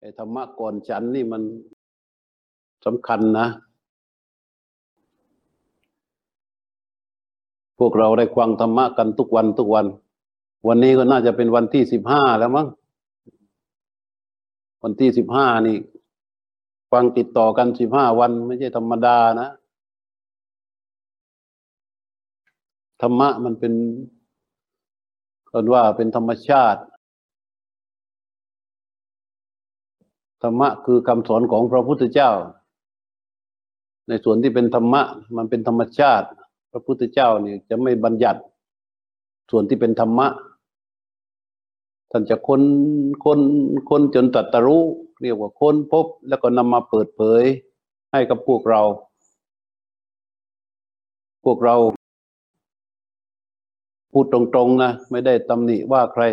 ไอ้ธรรมะก่อนฉันนี่มันสำคัญนะ พวกเราได้ควังธรรมะกันทุกวันทุกวัน วันนี้ก็น่าจะเป็นวันที่สิบห้าแล้วมั้งวันที่สิบห้านี่ฟังติดต่อกันสิบห้าวันไม่ใช่ธรรมดานะ ธรรมะมันเป็นคนว่าเป็นธรรมชาติ ธรรมะคือคำสอนของพระพุทธเจ้า ในส่วนที่เป็นธรรมะมันเป็นธรรมชาติ พระพุทธเจ้าเนี่ยจะไม่บัญญัติ ส่วนที่เป็นธรรมะ ท่านจะค้นค้นค้นจนตรัสรู้เรียกว่าค้นพบแล้วก็นำมาเปิดเผยให้กับพวกเรา พวกเรา พูดตรงๆนะ ไม่ได้ตำหนิว่าใคร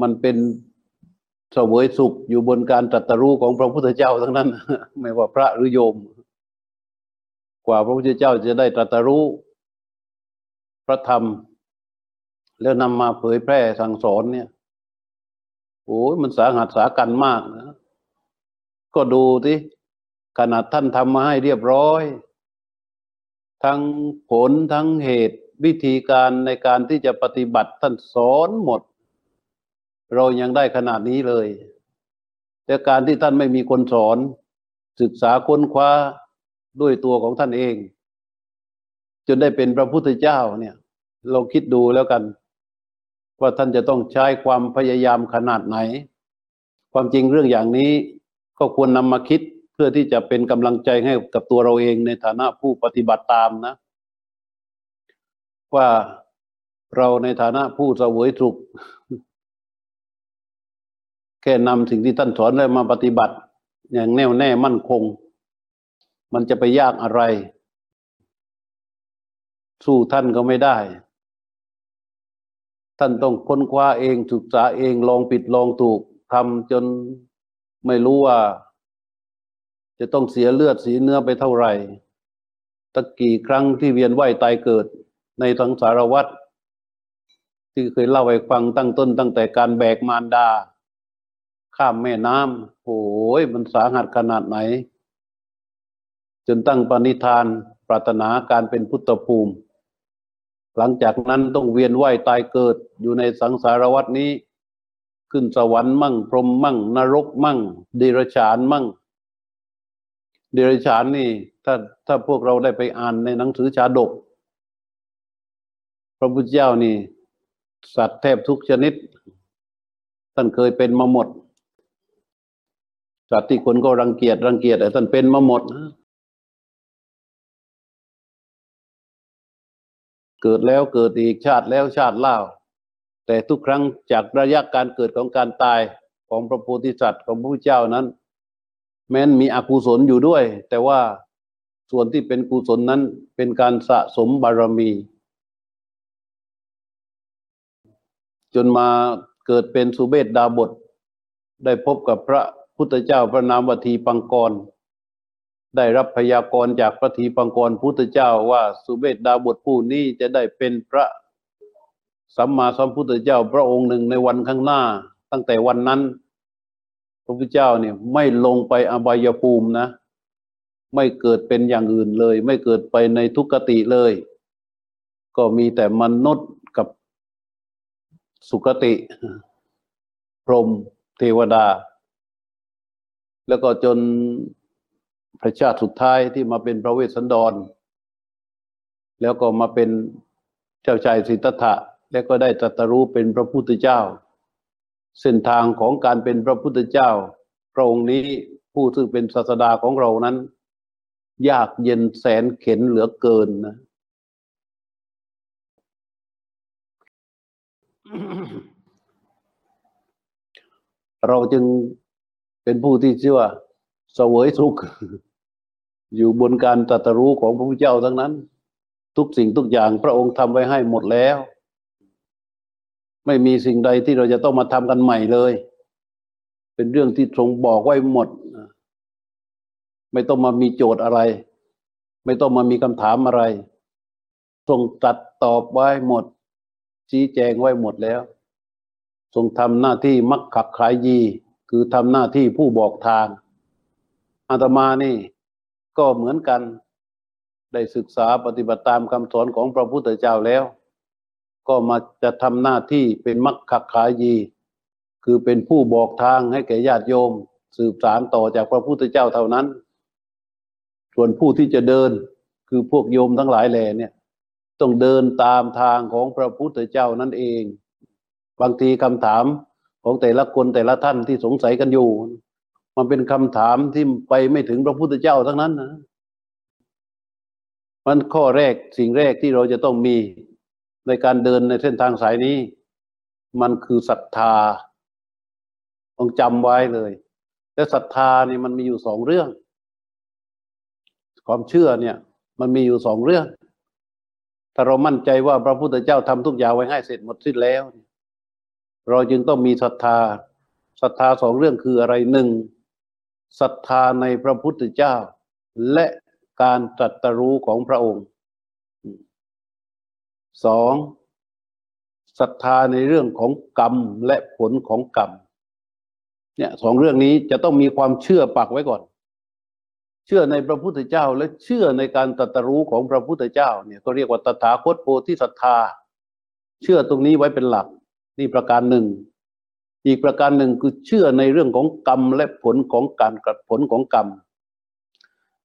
มันเป็น เสวยสุขอยู่บนการตรัสรู้ของพระพุทธเจ้าทั้งนั้น ไม่ว่าพระหรือโยม กว่าพระพุทธเจ้าจะได้ตรัสรู้ พระธรรม แล้วนำมาเผยแพร่สั่งสอนเนี่ยโอ้ยมันสาหัสสากันมากนะก็ดูที่ขนาดท่านทำมาให้เรียบร้อย ทั้งผลทั้งเหตุวิธีการในการที่จะปฏิบัติท่านสอนหมด เรายังได้ขนาดนี้เลย แต่การที่ท่านไม่มีคนสอน ศึกษาค้นคว้าด้วยตัวของท่านเอง จนได้เป็นพระพุทธเจ้าเนี่ย เราคิดดูแล้วกัน ว่าท่านจะต้องใช้ความพยายามขนาดไหน ความจริงเรื่องอย่างนี้ก็ควรนำมาคิดเพื่อที่จะเป็นกำลังใจให้กับตัวเราเองในฐานะผู้ปฏิบัติตามนะ ว่าเราในฐานะผู้เสวยสุข แค่นำสิ่งที่ท่านสอนแล้วมาปฏิบัติ อย่างแน่วแน่มั่นคง มันจะไปยากอะไร สู้ท่านก็ไม่ได้ ท่านต้องค้นคว้าเองศึกษาเองลองผิดลองถูกทำจนไม่รู้ว่า จะต้องเสียเลือดเสียเนื้อไปเท่าไหร่ตะกี่ครั้งที่เวียนว่ายตายเกิดในทังสารวัตรที่เคยเล่าให้ฟังตั้งต้นตั้งแต่การแบกมารดา ข้ามแม่น้ำโอ้ยมันสาหัสขนาดไหน จนตั้งปณิธานปรารถนาการเป็นพุทธภูมิ หลังจากนั้นต้องเวียนว่ายตายเกิดอยู่ในสังสารวัตนี้ ขึ้นสวรรค์มั่ง พรหมมั่ง นรกมั่งเดรัจฉานมั่งเดรัจฉานนี่ ถ้าถ้าพวกเราได้ไปอ่านในหนังสือชาดก พระพุทธเจ้านี่ สัตว์แทบทุกชนิด ท่านเคยเป็นมาหมด สัตว์ที่คนก็รังเกียจรังเกียจแต่ท่านเป็นมาหมดเกิดแล้วเกิดอีกชาติแล้วชาติเล่า แต่ทุกครั้งจากระยะการเกิดของการตายของพระโพธิสัตว์ของพระพุทธเจ้านั้น แม้นมีอกุศลอยู่ด้วย แต่ว่าส่วนที่เป็นกุศลนั้นเป็นการสะสมบารมี จนมาเกิดเป็นสุเบศดาบท ได้พบกับพระ พุทธเจ้าพระนามวทีปังกร ได้รับพยากรณ์จากพระทีปังกรพุทธเจ้าว่าสุเบศดาบทผู้นี้จะได้เป็นพระสัมมาสัมพุทธเจ้าพระองค์หนึ่งในวันข้างหน้า ตั้งแต่วันนั้น พระพุทธเจ้าเนี่ยไม่ลงไปอบายภูมินะ ไม่เกิดเป็นอย่างอื่นเลย ไม่เกิดไปในทุกขติเลย ก็มีแต่มนุษย์กับสุคติ พรหมเทวดา แล้วก็จนพระชาติสุดท้ายที่มาเป็นพระเวสสันดร แล้วก็มาเป็นเจ้าชายสิทธัตถะและก็ได้ตรัสรู้เป็นพระพุทธเจ้า เส้นทางของการเป็นพระพุทธเจ้าพระองค์นี้ผู้ซึ่งเป็นศาสดาของเรานั้น ยากเย็นแสนเข็นเหลือเกินนะเราจึง เป็นผู้ที่ชื่อเสวยสุขอยู่บนการตรัสรู้ของพระพุทธเจ้าทั้งนั้น ทุกสิ่งทุกอย่างพระองค์ทำไว้ให้หมดแล้ว ไม่มีสิ่งใดที่เราจะต้องมาทำกันใหม่เลย เป็นเรื่องที่ทรงบอกไว้หมด ไม่ต้องมามีโจทย์อะไร ไม่ต้องมามีคำถามอะไร ทรงตรัสตอบไว้หมด ชี้แจงไว้หมดแล้ว ทรงทำหน้าที่มักขักขายยี คือทำหน้าที่ผู้บอกทาง อาตมานี่ก็เหมือนกัน ได้ศึกษาปฏิบัติตามคำสอนของพระพุทธเจ้าแล้ว ก็มาจะทำหน้าที่เป็นมัคคขายี คือเป็นผู้บอกทางให้แก่ญาติโยม สืบสารต่อจากพระพุทธเจ้าเท่านั้น ส่วนผู้ที่จะเดินคือพวกโยมทั้งหลายแหล่เนี่ยต้องเดินตามทางของพระพุทธเจ้านั่นเอง บางทีคำถาม ของแต่ละคนแต่ละท่านที่สงสัยกันอยู่ มันเป็นคำถามที่ไปไม่ถึงพระพุทธเจ้าทั้งนั้นนะมันข้อแรกสิ่งแรกที่เราจะต้องมีในการเดินในเส้นทางสายนี้ มันคือศรัทธาต้องจำไว้เลย และศรัทธานี่มันมีอยู่สองเรื่อง ความเชื่อเนี่ย มันมีอยู่สองเรื่อง ถ้าเรามั่นใจว่าพระพุทธเจ้าทำทุกอย่างไว้ให้เสร็จหมดสิ้นแล้วเเราจึงต้องมีศรัทธาศรัทธาสองเรื่องคืออะไรหนึ่งศรัทธาในพระพุทธเจ้า และการตรัสรู้ของพระองค์สองศรัทธาในเรื่องของกรรมและผลของกรรมเนี่ยสองเรื่องนี้จะต้องมีความเชื่อปักไว้ก่อน เชื่อในพระพุทธเจ้า และเชื่อในการตรัสรู้ของพระพุทธเจ้า เนี่ยก็เรียกว่าตถาคตโพธิศรัทธา เชื่อตรงนี้ไว้เป็นหลัก นี่ประการหนึ่ง อีกประการหนึ่งคือเชื่อในเรื่องของกรรมและผลของการกระผลของกรรม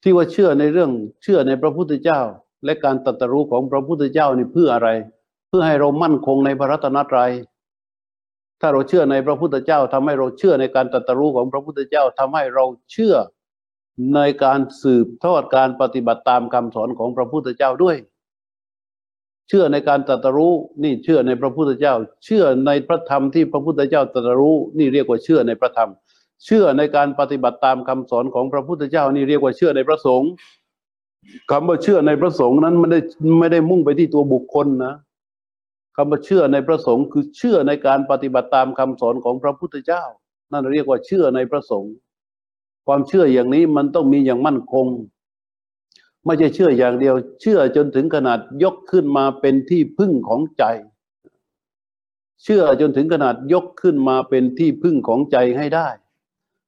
ที่ว่าเชื่อในเรื่องเชื่อในพระพุทธเจ้า และการตรัสรู้ของพระพุทธเจ้านี่เพื่ออะไร เพื่อให้เรามั่นคงในพระรัตนตรัยถ้าเราเชื่อในพระพุทธเจ้าทำให้เราเชื่อในการตรัสรู้ของพระพุทธเจ้าทำให้เราเชื่อในการสืบทอดการปฏิบัติตามคำสอนของพระพุทธเจ้าด้วย เชื่อในการตรัสรู้นี่เชื่อในพระพุทธเจ้า เชื่อในพระธรรมที่พระพุทธเจ้าตรัสรู้นี่เรียกว่าเชื่อในพระธรรม เชื่อในการปฏิบัติตามคำสอนของพระพุทธเจ้านี่เรียกว่าเชื่อในพระสงฆ์คำว่าเชื่อในพระสงฆ์นั้นไม่ได้ไม่ได้มุ่งไปที่ตัวบุคคลนะคำว่าเชื่อในพระสงฆ์คือเชื่อในการปฏิบัติตามคำสอนของพระพุทธเจ้า นั่นเรียกว่าเชื่อในพระสงฆ์ความเชื่ออย่างนี้มันต้องมีอย่างมั่นคง ไม่ใช่เชื่ออย่างเดียว เชื่อจนถึงขนาดยกขึ้นมาเป็นที่พึ่งของใจ เชื่อจนถึงขนาดยกขึ้นมาเป็นที่พึ่งของใจให้ได้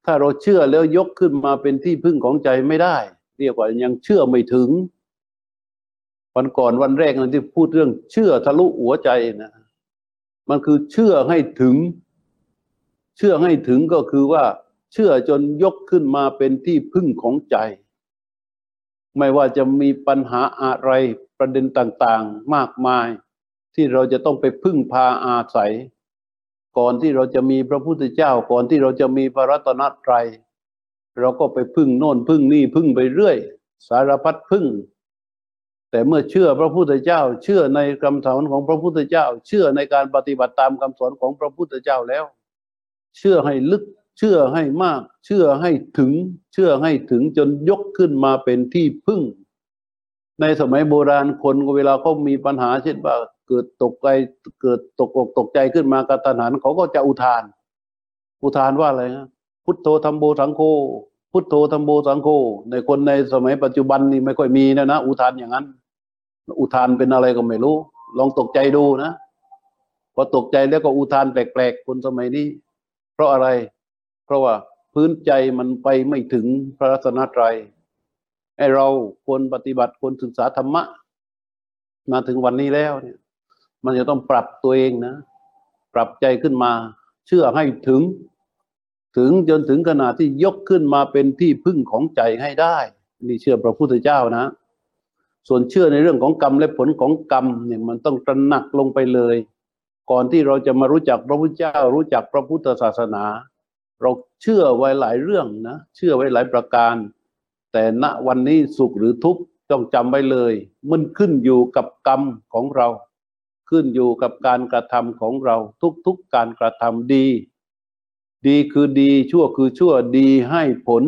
ถ้าเราเชื่อแล้วยกขึ้นมาเป็นที่พึ่งของใจไม่ได้ เรียกว่ายังเชื่อไม่ถึง วันก่อนวันแรกนั้นที่พูดเรื่อง เชื่อทะลุหัวใจนะมันคือเชื่อให้ถึง เชื่อให้ถึงก็คือว่า เชื่อจนยกขึ้นมาเป็นที่พึ่งของใจ ไม่ว่าจะมีปัญหาอะไรประเด็นต่างๆ มากมาย ที่เราจะต้องไปพึ่งพาอาศัย ก่อนที่เราจะมีพระพุทธเจ้าก่อนที่เราจะมีพระรัตนตรัยเราก็ไปพึ่งโน่นพึ่งนี่พึ่งไปเรื่อย สารพัดพึ่ง แต่เมื่อเชื่อพระพุทธเจ้า เชื่อในคำสอนของพระพุทธเจ้า เชื่อในการปฏิบัติตามคำสอนของพระพุทธเจ้าแล้ว เชื่อให้ลึก เชื่อให้มาก เชื่อให้ถึง เชื่อให้ถึงจนยกขึ้นมาเป็นที่พึ่ง ในสมัยโบราณคนเวลาเขามีปัญหาเช่นว่าเกิดตกใจเกิดตกอกตกใจขึ้นมากระตันหันเขาก็จะอุทาน อุทานว่าอะไรนะพุทโธธรรมโบสังโฆพุทโธธรรมโบสังโฆในคนในสมัยปัจจุบันนี่ไม่ค่อยมีนะนะอุทานอย่างนั้น อุทานเป็นอะไรก็ไม่รู้ ลองตกใจดูนะพอตกใจแล้วก็อุทานแปลกๆคนสมัยนี้ เพราะอะไร เพราะว่าพื้นใจมันไปไม่ถึงพระรัตนตรัยให้เราควรปฏิบัติควรศึกษาธรรมะ มาถึงวันนี้แล้วเนี่ย มันจะต้องปรับตัวเองนะ ปรับใจขึ้นมา เชื่อให้ถึง ถึงจนถึงขนาดที่ยกขึ้นมาเป็นที่พึ่งของใจให้ได้นี่เชื่อพระพุทธเจ้านะ ส่วนเชื่อในเรื่องของกรรมและผลของกรรมเนี่ยมันต้องตระหนักลงไปเลย ก่อนที่เราจะมารู้จักพระพุทธเจ้ารู้จักพระพุทธศาสนา เราเชื่อไว้หลายเรื่องนะเชื่อไว้หลายประการ แต่ณวันนี้สุขหรือทุกข์ต้องจำไว้เลย มันขึ้นอยู่กับกรรมของเรา ขึ้นอยู่กับการกระทำของเรา ทุกๆการกระทำดี ดีคือดีชั่วคือชั่วดีให้ผล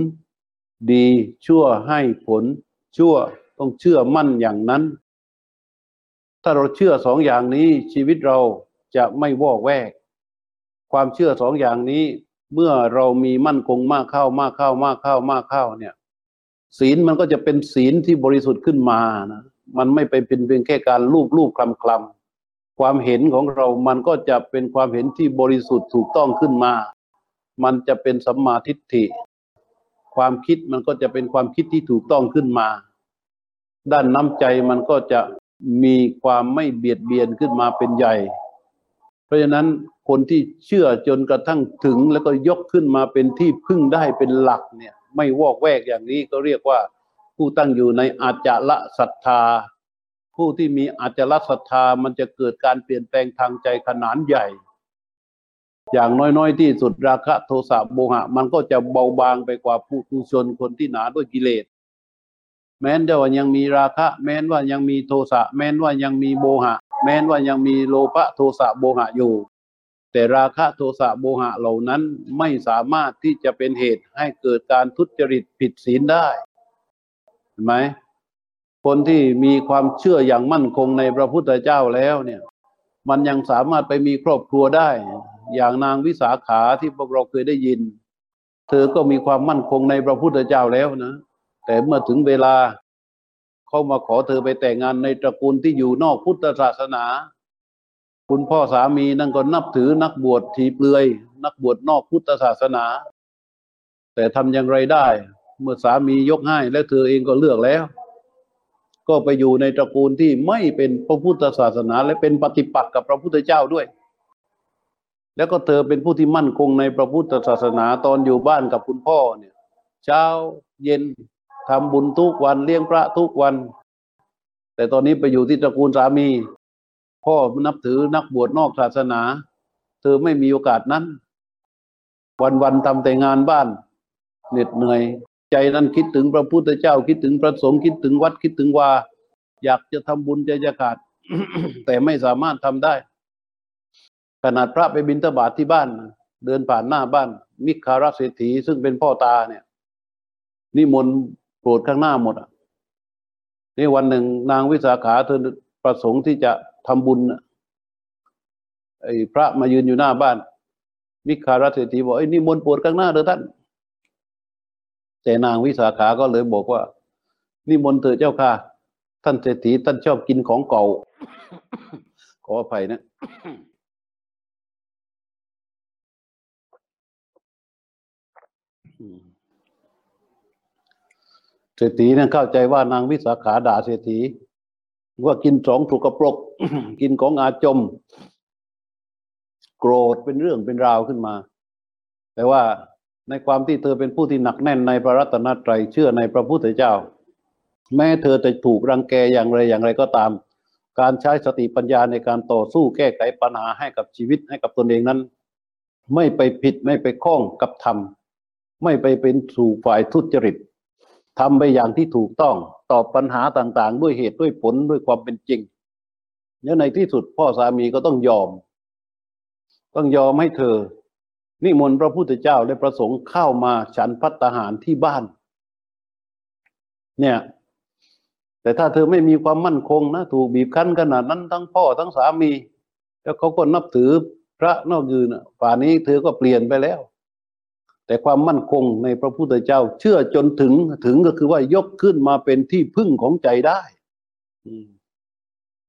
ดีชั่วให้ผล ชั่วต้องเชื่อมั่นอย่างนั้น ถ้าเราเชื่อสองอย่างนี้ชีวิตเราจะไม่วอกแวก ความเชื่อสองอย่างนี้ เมื่อเรามีมั่นคงมากเข้ามากเข้ามากเข้ามากเข้าเนี่ย ศีลมันก็จะเป็นศีลที่บริสุทธิ์ขึ้นมานะมันไม่ไปเป็นเพียงแค่การลูบลูบคลำคลำความเห็นของเรามันก็จะเป็นความเห็นที่บริสุทธิ์ถูกต้องขึ้นมา มันจะเป็นสัมมาทิฏฐิ ความคิดมันก็จะเป็นความคิดที่ถูกต้องขึ้นมา ด้านน้ำใจมันก็จะมีความไม่เบียดเบียนขึ้นมาเป็นใหญ่ เพราะฉะนั้นคนที่เชื่อจนกระทั่งถึงแล้วก็ยกขึ้นมาเป็นที่พึ่งได้เป็นหลักเนี่ย ไม่วอกแวกอย่างนี้ก็เรียกว่า ผู้ตั้งอยู่ในอาจจะละศรัทธา ผู้ที่มีอาจละศรัทธามันจะเกิดการเปลี่ยนแปลงทางใจขนาดใหญ่ อย่างน้อยๆที่สุดราคะโทสะโมหะ มันก็จะเบาบางไปกว่าผู้กุศลคนที่หนาด้วยกิเลสแม้นว่ายังมีราคะ แม้นว่ายังมีโทสะแม้นว่ายังมีโมหะ แม้นว่ายังมีโลภะโทสะโมหะอยู่ แต่ราคะโทสะโมหะเหล่านั้นไม่สามารถที่จะเป็นเหตุให้เกิดการทุจริตผิดศีลได้เห็นไหมคนที่มีความเชื่ออย่างมั่นคงในพระพุทธเจ้าแล้วเนี่ย มันยังสามารถไปมีครอบครัวได้ อย่างนางวิสาขาที่พวกเราเคยได้ยิน เธอก็มีความมั่นคงในพระพุทธเจ้าแล้วนะ แต่เมื่อถึงเวลา เขามาขอเธอไปแต่งงานในตระกูลที่อยู่นอกพุทธศาสนา คุณพ่อสามีนั่นก็นับถือนักบวชทีเปลือย นักบวชนอกพุทธศาสนา แต่ทำอย่างไรได้ เมื่อสามียกให้และเธอเองก็เลือกแล้ว ก็ไปอยู่ในตระกูลที่ไม่เป็นพระพุทธศาสนา และเป็นปฏิปักษ์กับพระพุทธเจ้าด้วย แล้วก็เธอเป็นผู้ที่มั่นคงในพระพุทธศาสนาตอนอยู่บ้านกับคุณพ่อเนี่ย เช้าเย็น ทำบุญทุกวันเลี้ยงพระทุกวัน แต่ตอนนี้ไปอยู่ที่ตระกูลสามี พ่อนับถือนักบวชนอกศาสนา เธอไม่มีโอกาสนั้น วันวันๆทำแต่งานบ้านเหน็ดเหนื่อย ใจนั้นคิดถึงพระพุทธเจ้าคิดถึงพระสงฆ์คิดถึงวัดคิดถึงว่า อยากจะทำบุญใจจะขาด แต่ไม่สามารถทำได้ ขนาดพระไปบิณฑบาตทที่บ้าน เดินผ่านหน้าบ้าน มิคคารเศรษฐีซึ่งเป็นพ่อตาเนี่ยนิมนต์ ปรดข้างหน้าหมดอะนี่วันหนึ่งนางวิสาขาเธอประสงค์ที่จะทำบุญนะไอ้พระมายืนอยู่หน้าบ้าน มิคารเศรษฐีบอกไอ้ยนิมนต์ปรดข้างหน้าเถอท่าน แต่นางวิสาขาก็เลยบอกว่านิมนต์เถอเจ้าค่ะ ท่านเศรษฐีท่านชอบกินของเก่า ขออภัยนะ เศรษฐีเนี่ยเข้าใจว่านางวิสาขาด่าเศรษฐีว่ากินสองถูกกระปรก กินของอาจม โกรธเป็นเรื่องเป็นราวขึ้นมา แต่ว่าในความที่เธอเป็นผู้ที่หนักแน่นในพระรัตนตรัยเชื่อในพระพุทธเจ้า แม้เธอจะถูกรังแกอย่างไรอย่างไรก็ตาม การใช้สติปัญญาในการต่อสู้แก้ไขปัญหาให้กับชีวิตให้กับตนเองนั้น ไม่ไปผิดไม่ไปข้องกับธรรม ไม่ไปเป็นสู่ฝ่ายทุจริต ทำไปอย่างที่ถูกต้องตอบปัญหาต่างๆ ด้วยเหตุด้วยผลด้วยความเป็นจริงแล้วในที่สุดพ่อสามีก็ต้องยอม ต้องยอมให้เธอ นิมนต์พระพุทธเจ้าและประสงค์เข้ามาฉันพัตตาหารที่บ้าน เนี่ย แต่ถ้าเธอไม่มีความมั่นคงนะถูกบีบคั้นขนาดนั้นทั้งพ่อทั้งสามี แล้วเขาก็นับถือพระนอกยืนป่านี้เธอก็เปลี่ยนไปแล้ว แต่ความมั่นคงในพระพุทธเจ้า เชื่อจนถึงถึงก็คือว่ายกขึ้นมาเป็นที่พึ่งของใจได้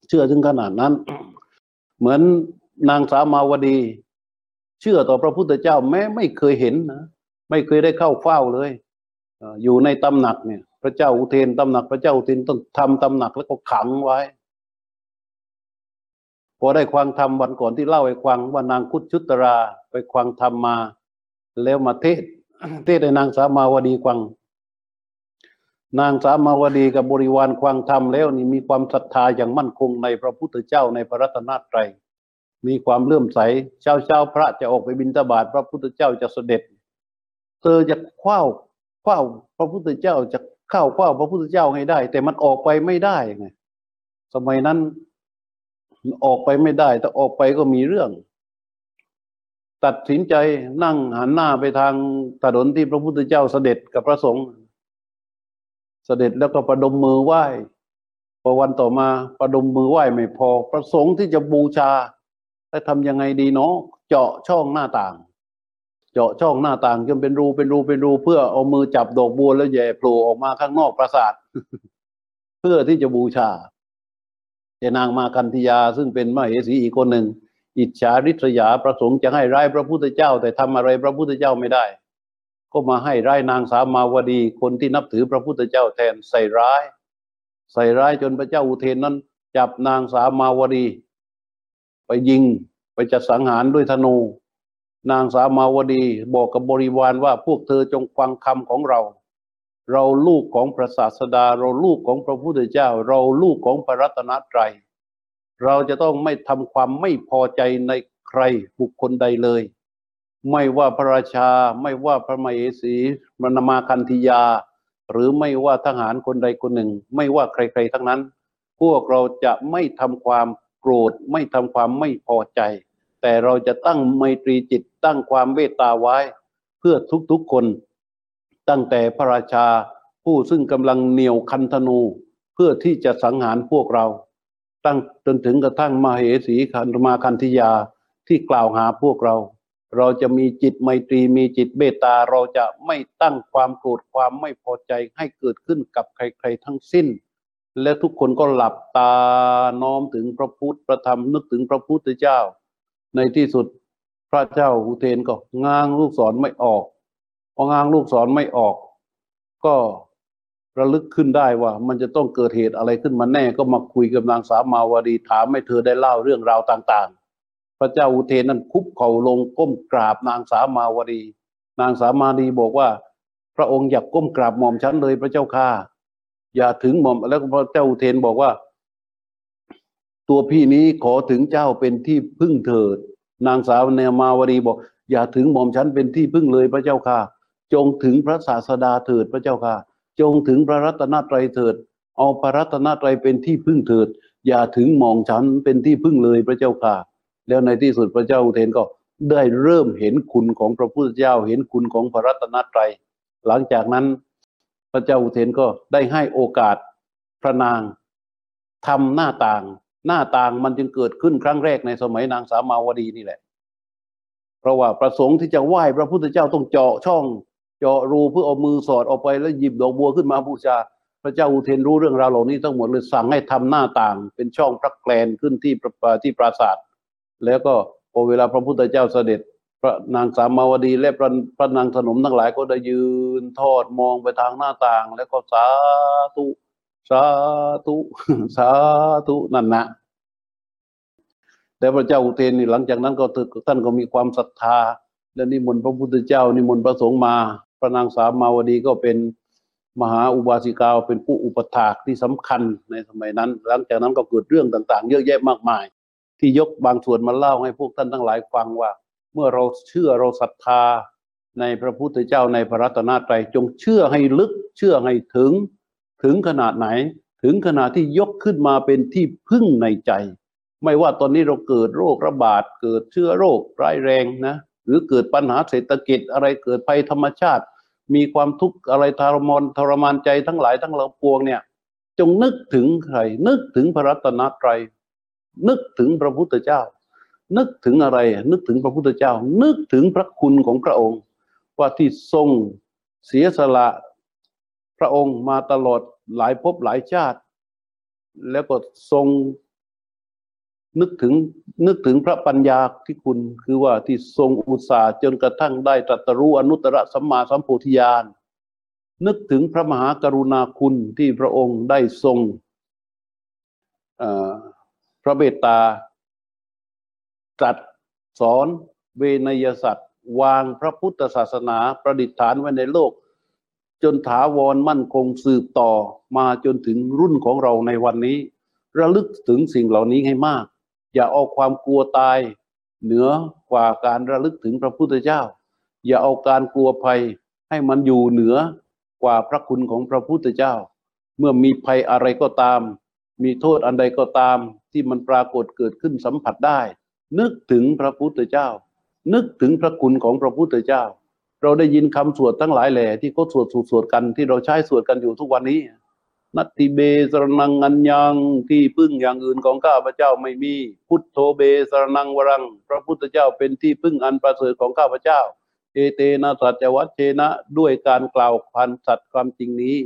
เชื่อถึงขนาดนั้น เหมือนนางสามาวดี เชื่อต่อพระพุทธเจ้าแม้ไม่เคยเห็นนะไม่เคยได้เข้าเฝ้าเลยอยู่ในตำหนักเนี่ย พระเจ้าอุเทนตำหนัก พระเจ้าอุเทนต้องทำตำหนักแล้วก็ขังไว้ พอได้ควังธรรมวันก่อนที่เล่าให้ควังว่านางคุดชุตรา ไปควังธรรมมา แล้วมาเทศ เทศให้นางสามาวดีควัง นางสามาวดีกับบริวารควังธรรมแล้วนี่มีความศรัทธาอย่างมั่นคงในพระพุทธเจ้าในพระรัตนตรัยมีความเลื่อมใสเช้าเช้าพระจะออกไปบิณฑบาตพระพุทธเจ้าจะเสด็จ เธอจะคว้าคว้าพระพุทธเจ้าจะเข้าคว้าพระพุทธเจ้าให้ได้ แต่มันออกไปไม่ได้ไงสมัยนั้นออกไปไม่ได้แต่ออกไปก็มีเรื่อง ตัดสินใจนั่งหันหน้าไปทางถนนที่พระพุทธเจ้าเสด็จกับพระสงฆ์เสด็จแล้วก็ประดมมือไหว้พอวันต่อมาประดมมือไหว้ไม่พอ ประสงค์ที่จะบูชาแล้วทำยังไงดีเนาะเจาะช่องหน้าต่าง เจาะช่องหน้าต่างจนเป็นรูเป็นรูเป็นรู เพื่อเอามือจับดอกบัวแล้วแย่โผล่ออกมาข้างนอกปราสาท เพื่อที่จะบูชาแต่นางมาคันธยาซึ่งเป็นมเหสีอีกคนหนึ่ง อิจฉาริษยาประสงค์จะให้ร้ายพระพุทธเจ้า แต่ทำอะไรพระพุทธเจ้าไม่ได้ ก็มาให้ร้ายนางสามาวดีคนที่นับถือพระพุทธเจ้าแทนใส่ร้าย ใส่ร้ายจนพระเจ้าอุเทนนั้น จับนางสามาวดี ไปยิงไปจัดสังหารด้วยธนู นางสามาวดีบอกกับบริวารว่าพวกเธอจงฟังคำของเรา เราลูกของพระศาสดา เราลูกของพระพุทธเจ้า เราลูกของพระรัตนตรัย เราจะต้องไม่ทำความไม่พอใจในใครบุคคลใดเลย ไม่ว่าพระราชา ไม่ว่าพระมเหสีมรณมาคันธยา หรือไม่ว่าทหารคนใดคนหนึ่ง ไม่ว่าใครๆทั้งนั้น พวกเราจะไม่ทำความโกรธ ไม่ทำความไม่พอใจ แต่เราจะตั้งไมตรีจิตตั้งความเมตตาไว้ เพื่อทุกๆคน ตั้งแต่พระราชาผู้ซึ่งกำลังเหนี่ยวคันธนู เพื่อที่จะสังหารพวกเรา ตั้งจนถึงกระทั่งมาเหสีคันมาคันธยาที่กล่าวหาพวกเรา เราจะมีจิตไมตรีมีจิตเมตตาเราจะไม่ตั้งความโกรธความไม่พอใจให้เกิดขึ้นกับใครๆทั้งสิ้น และทุกคนก็หลับตาน้อมถึงพระพุทธพระธรรมนึกถึงพระพุทธเจ้า ในที่สุดพระเจ้าอุเทนก็ง้างลูกศรไม่ออกพอง้างลูกศรไม่ออก ก็ ระลึกขึ้นได้ว่า มันจะต้องเกิดเหตุอะไรขึ้นมาแน่ก็มาคุยกับนางสาวมาวดีถามให้เธอได้เล่าเรื่องราวต่างๆ พระเจ้าอุเทนนั้นคุบเข่าลงก้มกราบนางสาวมาวดี นางสาวมาดีบอกว่า พระองค์อย่ากก้มกราบหม่อมฉันเลยพระเจ้าค่ะ อย่าถึงหม่อมแล้วพระเจ้าอุเทนบอกว่า ตัวพี่นี้ขอถึงเจ้าเป็นที่พึ่งเถิด นางสาวเนมาวดีบอก อย่าถึงหม่อมฉันเป็นที่พึ่งเลยพระเจ้าค่ะ จงถึงพระศาสดาเถิดพระเจ้าค่ะ จงถึงพระรัตนตรัยเถิด เอาพระรัตนตรัยเป็นที่พึ่งเถิด อย่าถึงมอมฉันเป็นที่พึ่งเลยพระเจ้าค่ะ แล้วในที่สุดพระเจ้าอุเทนก็ได้เริ่มเห็นคุณของพระพุทธเจ้าเห็นคุณของพระรัตนตรัย หลังจากนั้น พระเจ้าอุเทนก็ได้ให้โอกาสพระนางทำหน้าต่าง หน้าต่างมันจึงเกิดขึ้นครั้งแรกในสมัยนางสามาวดีนี่แหละ เพราะว่าประสงค์ที่จะไหว้พระพุทธเจ้าต้องเจาะช่อง เจาะรูเพื่อเอามือสอดออกไปแล้วหยิบดอกบัวขึ้นมาบูชา พระเจ้าอุเทนรู้เรื่องราวเหล่านี้ทั้งหมดเลยสั่งให้ทำหน้าต่าง เป็นช่องพระแกลนขึ้นที่ประที่ปราสาทแล้วก็พอเวลาพระพุทธเจ้าเสด็จ พระนางสามาวดีและพระพระนางสนมทั้งหลายก็ได้ยืนทอดมองไปทางหน้าต่าง แล้วก็สาธุสาธุสาธุนั่นนะแต่พระเจ้าอุเทนนี่หลังจากนั้นก็ท่านก็มีความศรัทธา และนิมนต์พระพุทธเจ้านิมนต์พระสงฆ์มา พระนางสามาวดีก็เป็นมหาอุบาสิกาเป็นผู้อุปถากที่สำคัญในสมัยนั้น หลังจากนั้นก็เกิดเรื่องต่างๆ เยอะแยะมากมาย ที่ยกบางส่วนมาเล่าให้พวกท่านทั้งหลายฟังว่า เมื่อเราเชื่อเราศรัทธาในพระพุทธเจ้าในพระรัตนตรัยจงเชื่อให้ลึกเชื่อให้ถึง ถึงขนาดไหน ถึงขนาดที่ยกขึ้นมาเป็นที่พึ่งในใจ ไม่ว่าตอนนี้เราเกิดโรคระบาดเกิดเชื้อโรคร้ายแรงนะ หรือเกิดปัญหาเศรษฐกิจอะไรเกิดภัยธรรมชาติ มีความทุกข์อะไรทรมานทรมานใจทั้งหลายทั้งหลายปวงเนี่ย จงนึกถึงใคร นึกถึงพระรัตนตรัยนึกถึงพระพุทธเจ้า นึกถึงอะไร นึกถึงพระพุทธเจ้า นึกถึงพระคุณของพระองค์ ว่าที่ทรงเสียสละพระองค์มาตลอดหลายภพหลายชาติ แล้วก็ทรง นึกถึงนึกถึงพระปัญญาที่คุณคือว่าที่ทรงอุตสาห์จนกระทั่งได้ตรัสรู้อนุตตรสัมมาสัมโพธิญาณนึกถึงพระมหากรุณาคุณที่พระองค์ได้ทรงพระเบตาตรัสสอนเวนยสัตว์ วางพระพุทธศาสนาประดิษฐานไว้ในโลก จนถาวรมั่นคงสืบต่อมาจนถึงรุ่นของเราในวันนี้ ระลึกถึงสิ่งเหล่านี้ให้มาก อย่าเอาความกลัวตาย เหนือกว่าการระลึกถึงพระพุทธเจ้า อย่าเอาการกลัวภัยให้มันอยู่เหนือกว่าพระคุณของพระพุทธเจ้า เมื่อมีภัยอะไรก็ตาม มีโทษอันใดก็ตาม ที่มันปรากฏเกิดขึ้นสัมผัสได้ นึกถึงพระพุทธเจ้า นึกถึงพระคุณของพระพุทธเจ้า เราได้ยินคำสวดทั้งหลายแหล่ที่เขาสวดสวดสวดกันที่เราใช้สวดกันอยู่ทุกวันนี้ นัตติเบสรนังอัญญังที่พึ่งอย่างอื่นของข้าพเจ้าไม่มี พุทโธเบสรนังวรัง พระพุทธเจ้าเป็นที่พึ่งอันประเสริฐของข้าพเจ้า เอเตนะสัจวัตเชนะด้วยการกล่าวพันสัตย์ความจริงนี้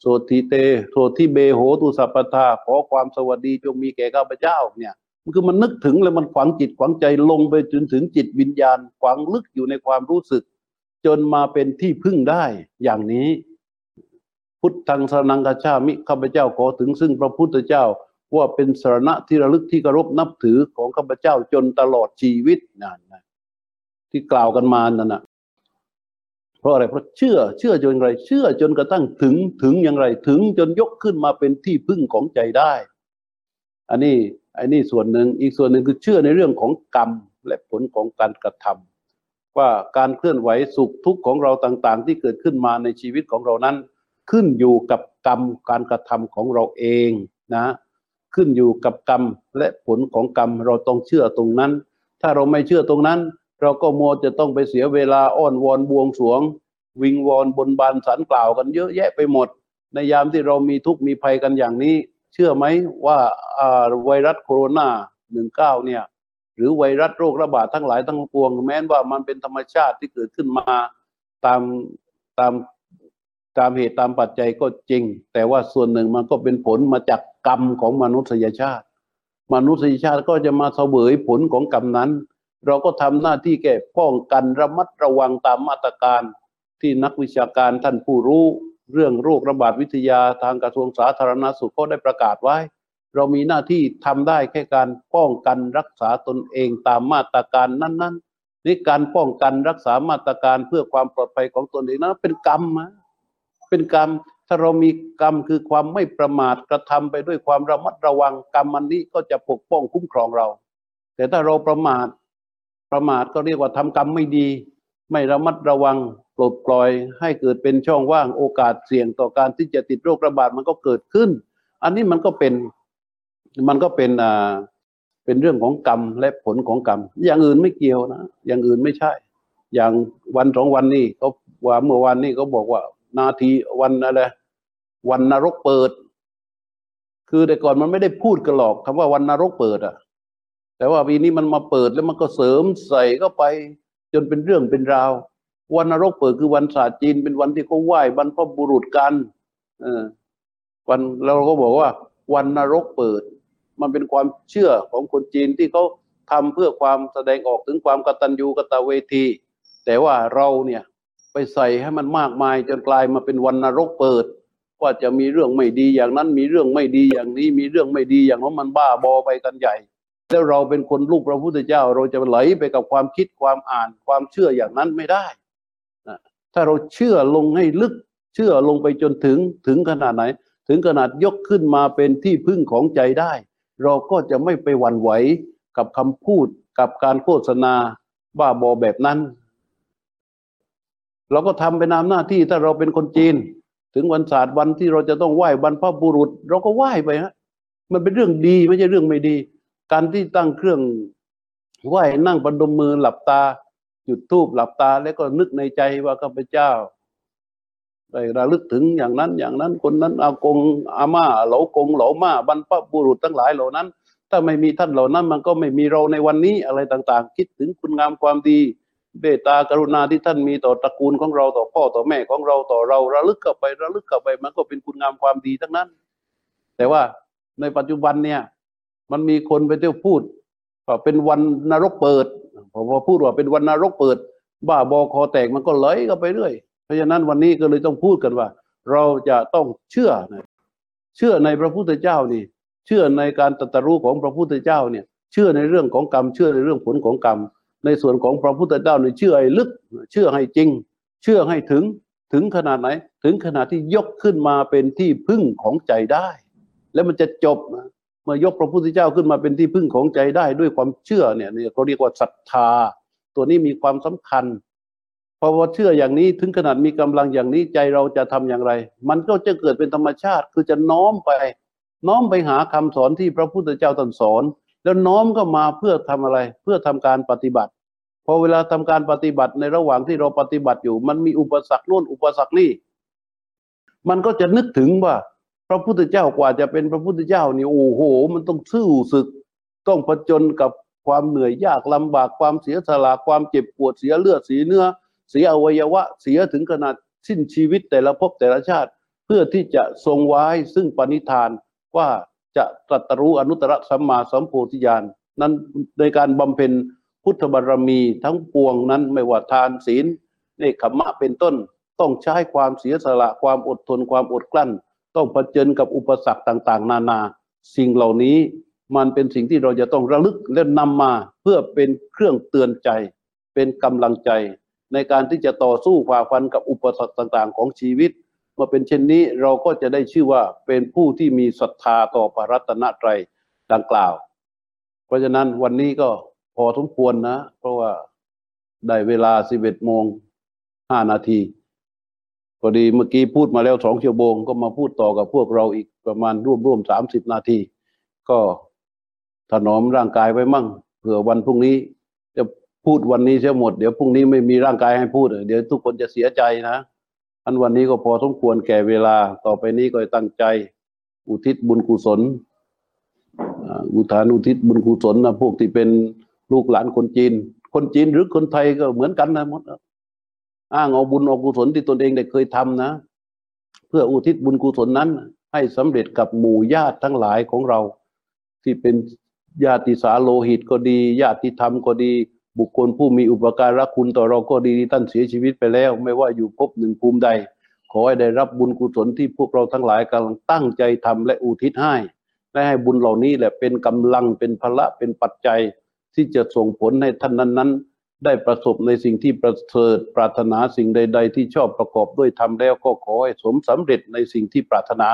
โสติเตโสติเบโหตุสัพพทาขอความสวัสดีจงมีแก่ข้าพเจ้าเนี่ยมันคือมันนึกถึงแล้วมันขวางจิตขวางใจลงไปจนถึงจิตวิญญาณขวางลึกอยู่ในความรู้สึก จนมาเป็นที่พึ่งได้อย่างนี้ พุทธังสรนังกาชามิข้าพเจ้าขอถึงซึ่งพระพุทธเจ้าว่าเป็นสรณะที่ระลึกที่เคารพนับถือของข้าพเจ้าจนตลอดชีวิตนั่นนะที่กล่าวกันมานั่นนะเพราะอะไรเพราะเชื่อเชื่อจนไรเชื่อจนกระทั่งถึงถึงอย่างไรถึงจนยกขึ้นมาเป็นที่พึ่งของใจได้ อันนี้อันนี้ส่วนหนึ่งอีกส่วนหนึ่งคือเชื่อในเรื่องของกรรมและผลของการกระทำว่าการเคลื่อนไหวสุขทุกข์ของเราต่าง ๆ ที่เกิดขึ้นมาในชีวิตของเรานั้น ขึ้นอยู่กับกรรมการกระทำของเราเองนะ ขึ้นอยู่กับกรรมและผลของกรรมเราต้องเชื่อตรงนั้น ถ้าเราไม่เชื่อตรงนั้น เราก็มัวจะต้องไปเสียเวลาอ้อนวอนบวงสรวง วิงวอนบนบานสารกล่าวกันเยอะแยะไปหมด ในยามที่เรามีทุกข์มีภัยกันอย่างนี้ เชื่อไหมว่าไวรัสโคโรนาหนึ่งเก้าเนี่ยหรือไวรัสโรคระบาดทั้งหลายทั้งปวง แม้นว่ามันเป็นธรรมชาติที่เกิดขึ้นมาตามตาม ตามเหตุตามปัจจัยก็จริง แต่ว่าส่วนหนึ่งมันก็เป็นผลมาจากกรรมของมนุษยชาติ มนุษยชาติก็จะมาเสวยผลของกรรมนั้น เราก็ทำหน้าที่แก้ป้องกันระมัดระวังตามมาตรการที่นักวิชาการท่านผู้รู้ เรื่องโรคระบาดวิทยาทางกระทรวงสาธารณสุขก็ได้ประกาศไว้ เรามีหน้าที่ทำได้แค่การป้องกันรักษาตนเองตามมาตรการนั้น ๆ นี่การป้องกันรักษามาตรการเพื่อความปลอดภัยของตนเองนั้นเป็นกรรมนะ เป็นกรรมถ้าเรามีกรรมคือความไม่ประมาทกระทำไปด้วยความระมัดระวังกรรมมันนี้ก็จะปกป้องคุ้มครองเรา แต่ถ้าเราประมาทประมาทก็เรียกว่าทำกรรมไม่ดี ไม่ระมัดระวังปลดปล่อยให้เกิดเป็นช่องว่างโอกาสเสี่ยงต่อการที่จะติดโรคระบาดมันก็เกิดขึ้น อันนี้มันก็เป็นมันก็เป็นอ่าเป็นเรื่องของกรรมและผลของกรรม อย่างอื่นไม่เกี่ยวนะอย่างอื่นไม่ใช่ อย่างวันสองวันนี้เขาว่าเมื่อวันนี้เขาบอกว่า นาทีวันอะไรวันนรกเปิด คือแต่ก่อนมันไม่ได้พูดกันหรอกคำว่าวันนรกเปิดอะแต่ว่าปีนี้มันมาเปิดแล้วมันก็เสริมใส่เข้าไป จนเป็นเรื่องเป็นราว วันนรกเปิดคือวันศาสตร์จีนเป็นวันที่เขาไหว้บรรพบุรุษกันเออวันเราก็บอกว่า วันนรกเปิด มันเป็นความเชื่อของคนจีนที่เขาทำเพื่อความแสดงออกถึงความกตัญญูกตเวที แต่ว่าเราเนี่ย ใส่ให้มันมากมายจนกลายมาเป็นวันนรกเปิด ว่าจะมีเรื่องไม่ดีอย่างนั้น มีเรื่องไม่ดีอย่างนี้ มีเรื่องไม่ดีอย่างนั้นมันบ้าบอไปกันใหญ่ แล้วเราเป็นคนลูกพระพุทธเจ้า เราจะไหลไปกับความคิดความอ่านความเชื่ออย่างนั้นไม่ได้นะถ้าเราเชื่อลงให้ลึก เชื่อลงไปจนถึงถึงขนาดไหน ถึงขนาดยกขึ้นมาเป็นที่พึ่งของใจได้ เราก็จะไม่ไปหวั่นไหวกับคำพูดกับการโฆษณาบ้าบอแบบนั้น เราก็ทำไปนามหน้าที่ถ้าเราเป็นคนจีน ถึงวันศาสตร์วันที่เราจะต้องไหว้บรรพบุรุษ เราก็ไหว้ไปฮะมันเป็นเรื่องดีไม่ใช่เรื่องไม่ดี การที่ตั้งเครื่องไหว้นั่งประดมมือหลับตาจุดทูบหลับตาแล้วก็นึกในใจว่าข้าพเจ้าได้ระลึกถึงอย่างนั้นอย่างนั้นคนนั้นอากงอาม่าเหลากงเหลามาบรรพบุรุษทั้งหลายเหล่านั้น ถ้าไม่มีท่านเหล่านั้น มันก็ไม่มีเราในวันนี้อะไรต่างๆ คิดถึงคุณงามความดี เบตากรุณาที่ท่านมีต่อตระกูลของเราต่อพ่อต่อแม่ของเราต่อเราระลึกกลับไประลึกกลับไป มันก็เป็นคุณงามความดีทั้งนั้น แต่ว่าในปัจจุบันเนี่ย มันมีคนไปเที่ยวพูดว่าเป็นวันนรกเปิดพอพูดว่าเป็นวันนรกเปิด บ้าบอคอแตกมันก็ไหลกันไปเรื่อยเพราะฉะนั้นวันนี้ก็เลยต้องพูดกันว่า เราจะต้องเชื่อเชื่อในพระพุทธเจ้านี่ เชื่อในการตรัสรู้ของพระพุทธเจ้าเนี่ย เชื่อในเรื่องของกรรม เชื่อในเรื่องผลของกรรม ในส่วนของพระพุทธเจ้าเนี่ยเชื่อให้ลึก เชื่อให้จริง เชื่อให้ถึงถึงขนาดไหน ถึงขนาดที่ยกขึ้นมาเป็นที่พึ่งของใจได้ แล้วมันจะจบเมื่อยกพระพุทธเจ้าขึ้นมาเป็นที่พึ่งของใจได้ ด้วยความเชื่อเนี่ยเขาเรียกว่าศรัทธา ตัวนี้มีความสำคัญพอว่าเชื่ออย่างนี้ถึงขนาดมีกำลังอย่างนี้ใจเราจะทำอย่างไร มันก็จะเกิดเป็นธรรมชาติ คือจะน้อมไป น้อมไปหาคำสอนที่พระพุทธเจ้าตรัสสอน แล้วน้อมก็มาเพื่อทำอะไร เพื่อทำการปฏิบัติ พอเวลาทำการปฏิบัติในระหว่างที่เราปฏิบัติอยู่ มันมีอุปสรรคโน่นอุปสรรคนี่ มันก็จะนึกถึงว่า พระพุทธเจ้ากว่าจะเป็นพระพุทธเจ้านี่โอ้โห มันต้องสู้ศึก ต้องผจญกับความเหนื่อยยากลำบากความเสียสละความเจ็บปวดเสียเลือดเสียเนื้อ เสียอวัยวะ เสียถึงขนาดสิ้นชีวิตแต่ละภพแต่ละชาติ เพื่อที่จะทรงไว้ซึ่งปณิธานว่า จะตรัสรู้อนุตตรสัมมาสัมโพธิญาณนั้นในการบำเพ็ญพุทธบารมีทั้งปวงนั้นไม่ว่าทานศีลเนคขมะเป็นต้น ต้องใช้ความเสียสละความอดทนความอดกลั้น ต้องเผชิญกับอุปสรรคต่างๆ นานา สิ่งเหล่านี้มันเป็นสิ่งที่เราจะต้องระลึกและนำมาเพื่อเป็นเครื่องเตือนใจ เป็นกำลังใจ ในการที่จะต่อสู้ฝ่าฟันกับอุปสรรคต่างๆ ของชีวิต มื่อเป็นเช่นนี้เราก็จะได้ชื่อว่าเป็นผู้ที่มีศรัทธาต่อพระรัตนตรัยดังกล่าว เพราะฉะนั้นวันนี้ก็พอสมควรนะ เพราะว่าได้เวลาสิบเอ็ดโมงห้านาทีพอดีเมื่อกี้พูดมาแล้วสองชั่วโมงก็มาพูดต่อกับพวกเราอีกประมาณร่วมร่วมสามสิบนาที ก็ถนอมร่างกายไว้มั่งเผื่อวันพรุ่งนี้ จะพูดวันนี้เสียหมด เดี๋ยวพรุ่งนี้ไม่มีร่างกายให้พูด เดี๋ยวทุกคนจะเสียใจนะ อันวันนี้ก็พอสมควรแก่เวลา ต่อไปนี้ก็ตั้งใจ อุทิศบุญกุศลอุทานอุทิศบุญกุศลนะพวกที่เป็นลูกหลานคนจีน คนจีนหรือคนไทยก็เหมือนกันนะหมดอ้างเอาบุญเอากุศลที่ตนเองได้เคยทำนะ เพื่ออุทิศบุญกุศลนั้น ให้สำเร็จกับหมู่ญาติทั้งหลายของเรา ที่เป็นญาติสาโลหิตก็ดี ญาติธรรมก็ดี บุคคลผู้มีอุปการะคุณต่อเราก็ดีที่ท่านเสียชีวิตไปแล้ว ไม่ว่าอยู่ภพหนึ่งภูมิใด ขอให้ได้รับบุญกุศลที่พวกเราทั้งหลายกำลังตั้งใจทำและอุทิศให้ และให้บุญเหล่านี้แหละเป็นกำลังเป็นพละเป็นปัจจัย ที่จะส่งผลให้ท่านนั้นๆ ได้ประสบในสิ่งที่ประเสริฐปรารถนาสิ่งใด ๆ ที่ชอบประกอบด้วยทำแล้วก็ขอให้สมสำเร็จในสิ่งที่ปรารถนา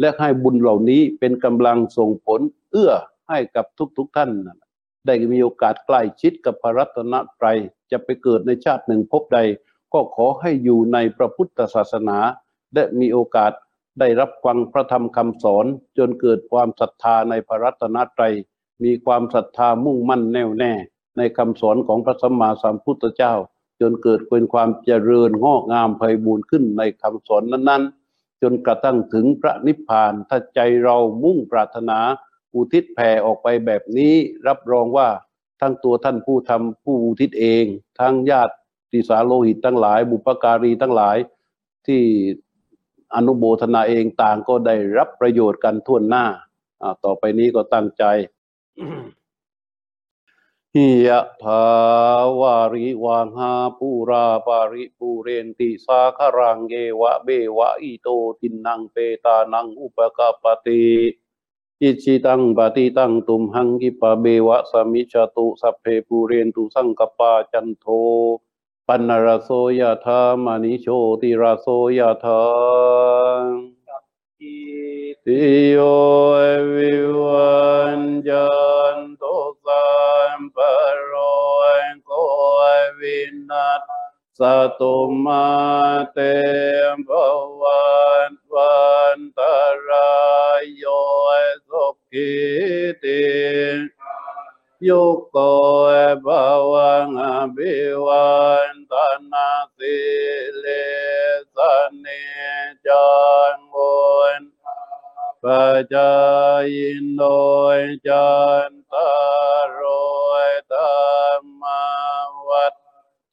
และให้บุญเหล่านี้เป็นกำลังส่งผลเอื้อให้กับทุกๆทท่านนะ ได้มีโอกาสใกล้ชิดกับพระรัตนตรัยจะไปเกิดในชาติหนึ่งพบใด ก็ขอให้อยู่ในพระพุทธศาสนา และมีโอกาสได้รับฟังพระธรรมคำสอน จนเกิดความศรัทธาในพระรัตนตรัยมีความศรัทธามุ่งมั่นแน่วแน่ ในคำสอนของพระสัมมาสัมพุทธเจ้า จนเกิดเป็นความเจริญงอกงามไพบูรณ์ขึ้นในคำสอนนั้นๆ จนกระทั่งถึงพระนิพพานถ้าใจเรามุ่งปรารถนา อุทิศแผ่ออกไปแบบนี้รับรองว่าทั้งตัวท่านผู้ทำผู้อุทิศเอง ทั้งญาติติสาโลหิตทั้งหลาย บุปการีทั้งหลายที่อนุโบทนาเองต่างก็ได้รับประโยชน์กันทั่วหน้าต่อไปนี้ก็ตั้งใจหิยะทาวาริวางหาปูราปาริปูเรนติสาคารังเกวะเบวะอิโตตินังเปตานังอุปกาปติ อิชิตังปฏิตังตุมหังกิปะเบวะสมิจตุสัพเพปูเรนตุสังกปาจันโทปันนรโสยธามณิโชติราโสยธาติโยวิวันจันโตสัมปโรโกวินัส สตุมาเตมภวันวันตรายโยสุขิติยุโกภวังอภิวันตนาสิเลสเนจันวนปัจจยินโดยจันตารอย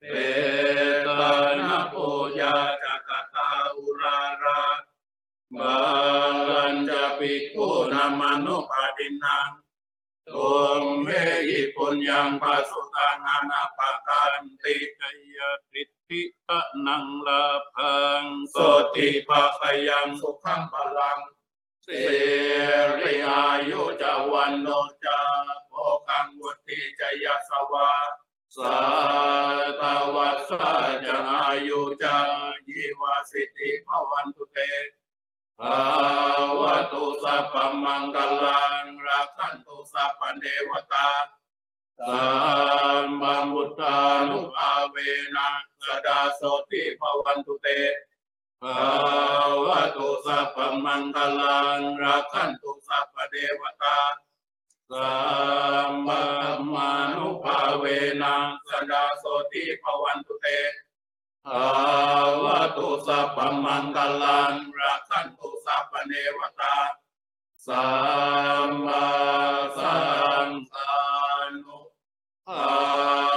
ยงกรตังอิตายาสาโอปังคัปติโสยานโปตาจักตาอุราราบาลันจะปิกุนามนุปาดินังตุมเมหิปุญญังปัสุตังอนาปกันติกยติทิตะนังลาพังสติภะคยังสุขังพลังเสริอายุจาวันโนจาโภคังวุติจยสวาสัตวั สสะจังอายุจายิวาสิติภวันตุเตภาวะตุสัพพมังคลังรักขันตุสัพพเดวตาสัมมามุตตานุภาเวนะสดาโสติภวันตุเตภาวะตุสัพพมังคลังรักขันตุสัพพเดวตา สัมมามนุภาเวนะสันดาโสติภวันตุเตอาวะตุสัพพมังคลังรักขันตุสัพพเนวตาสัมมาสัมสันตุภาเวนะสดา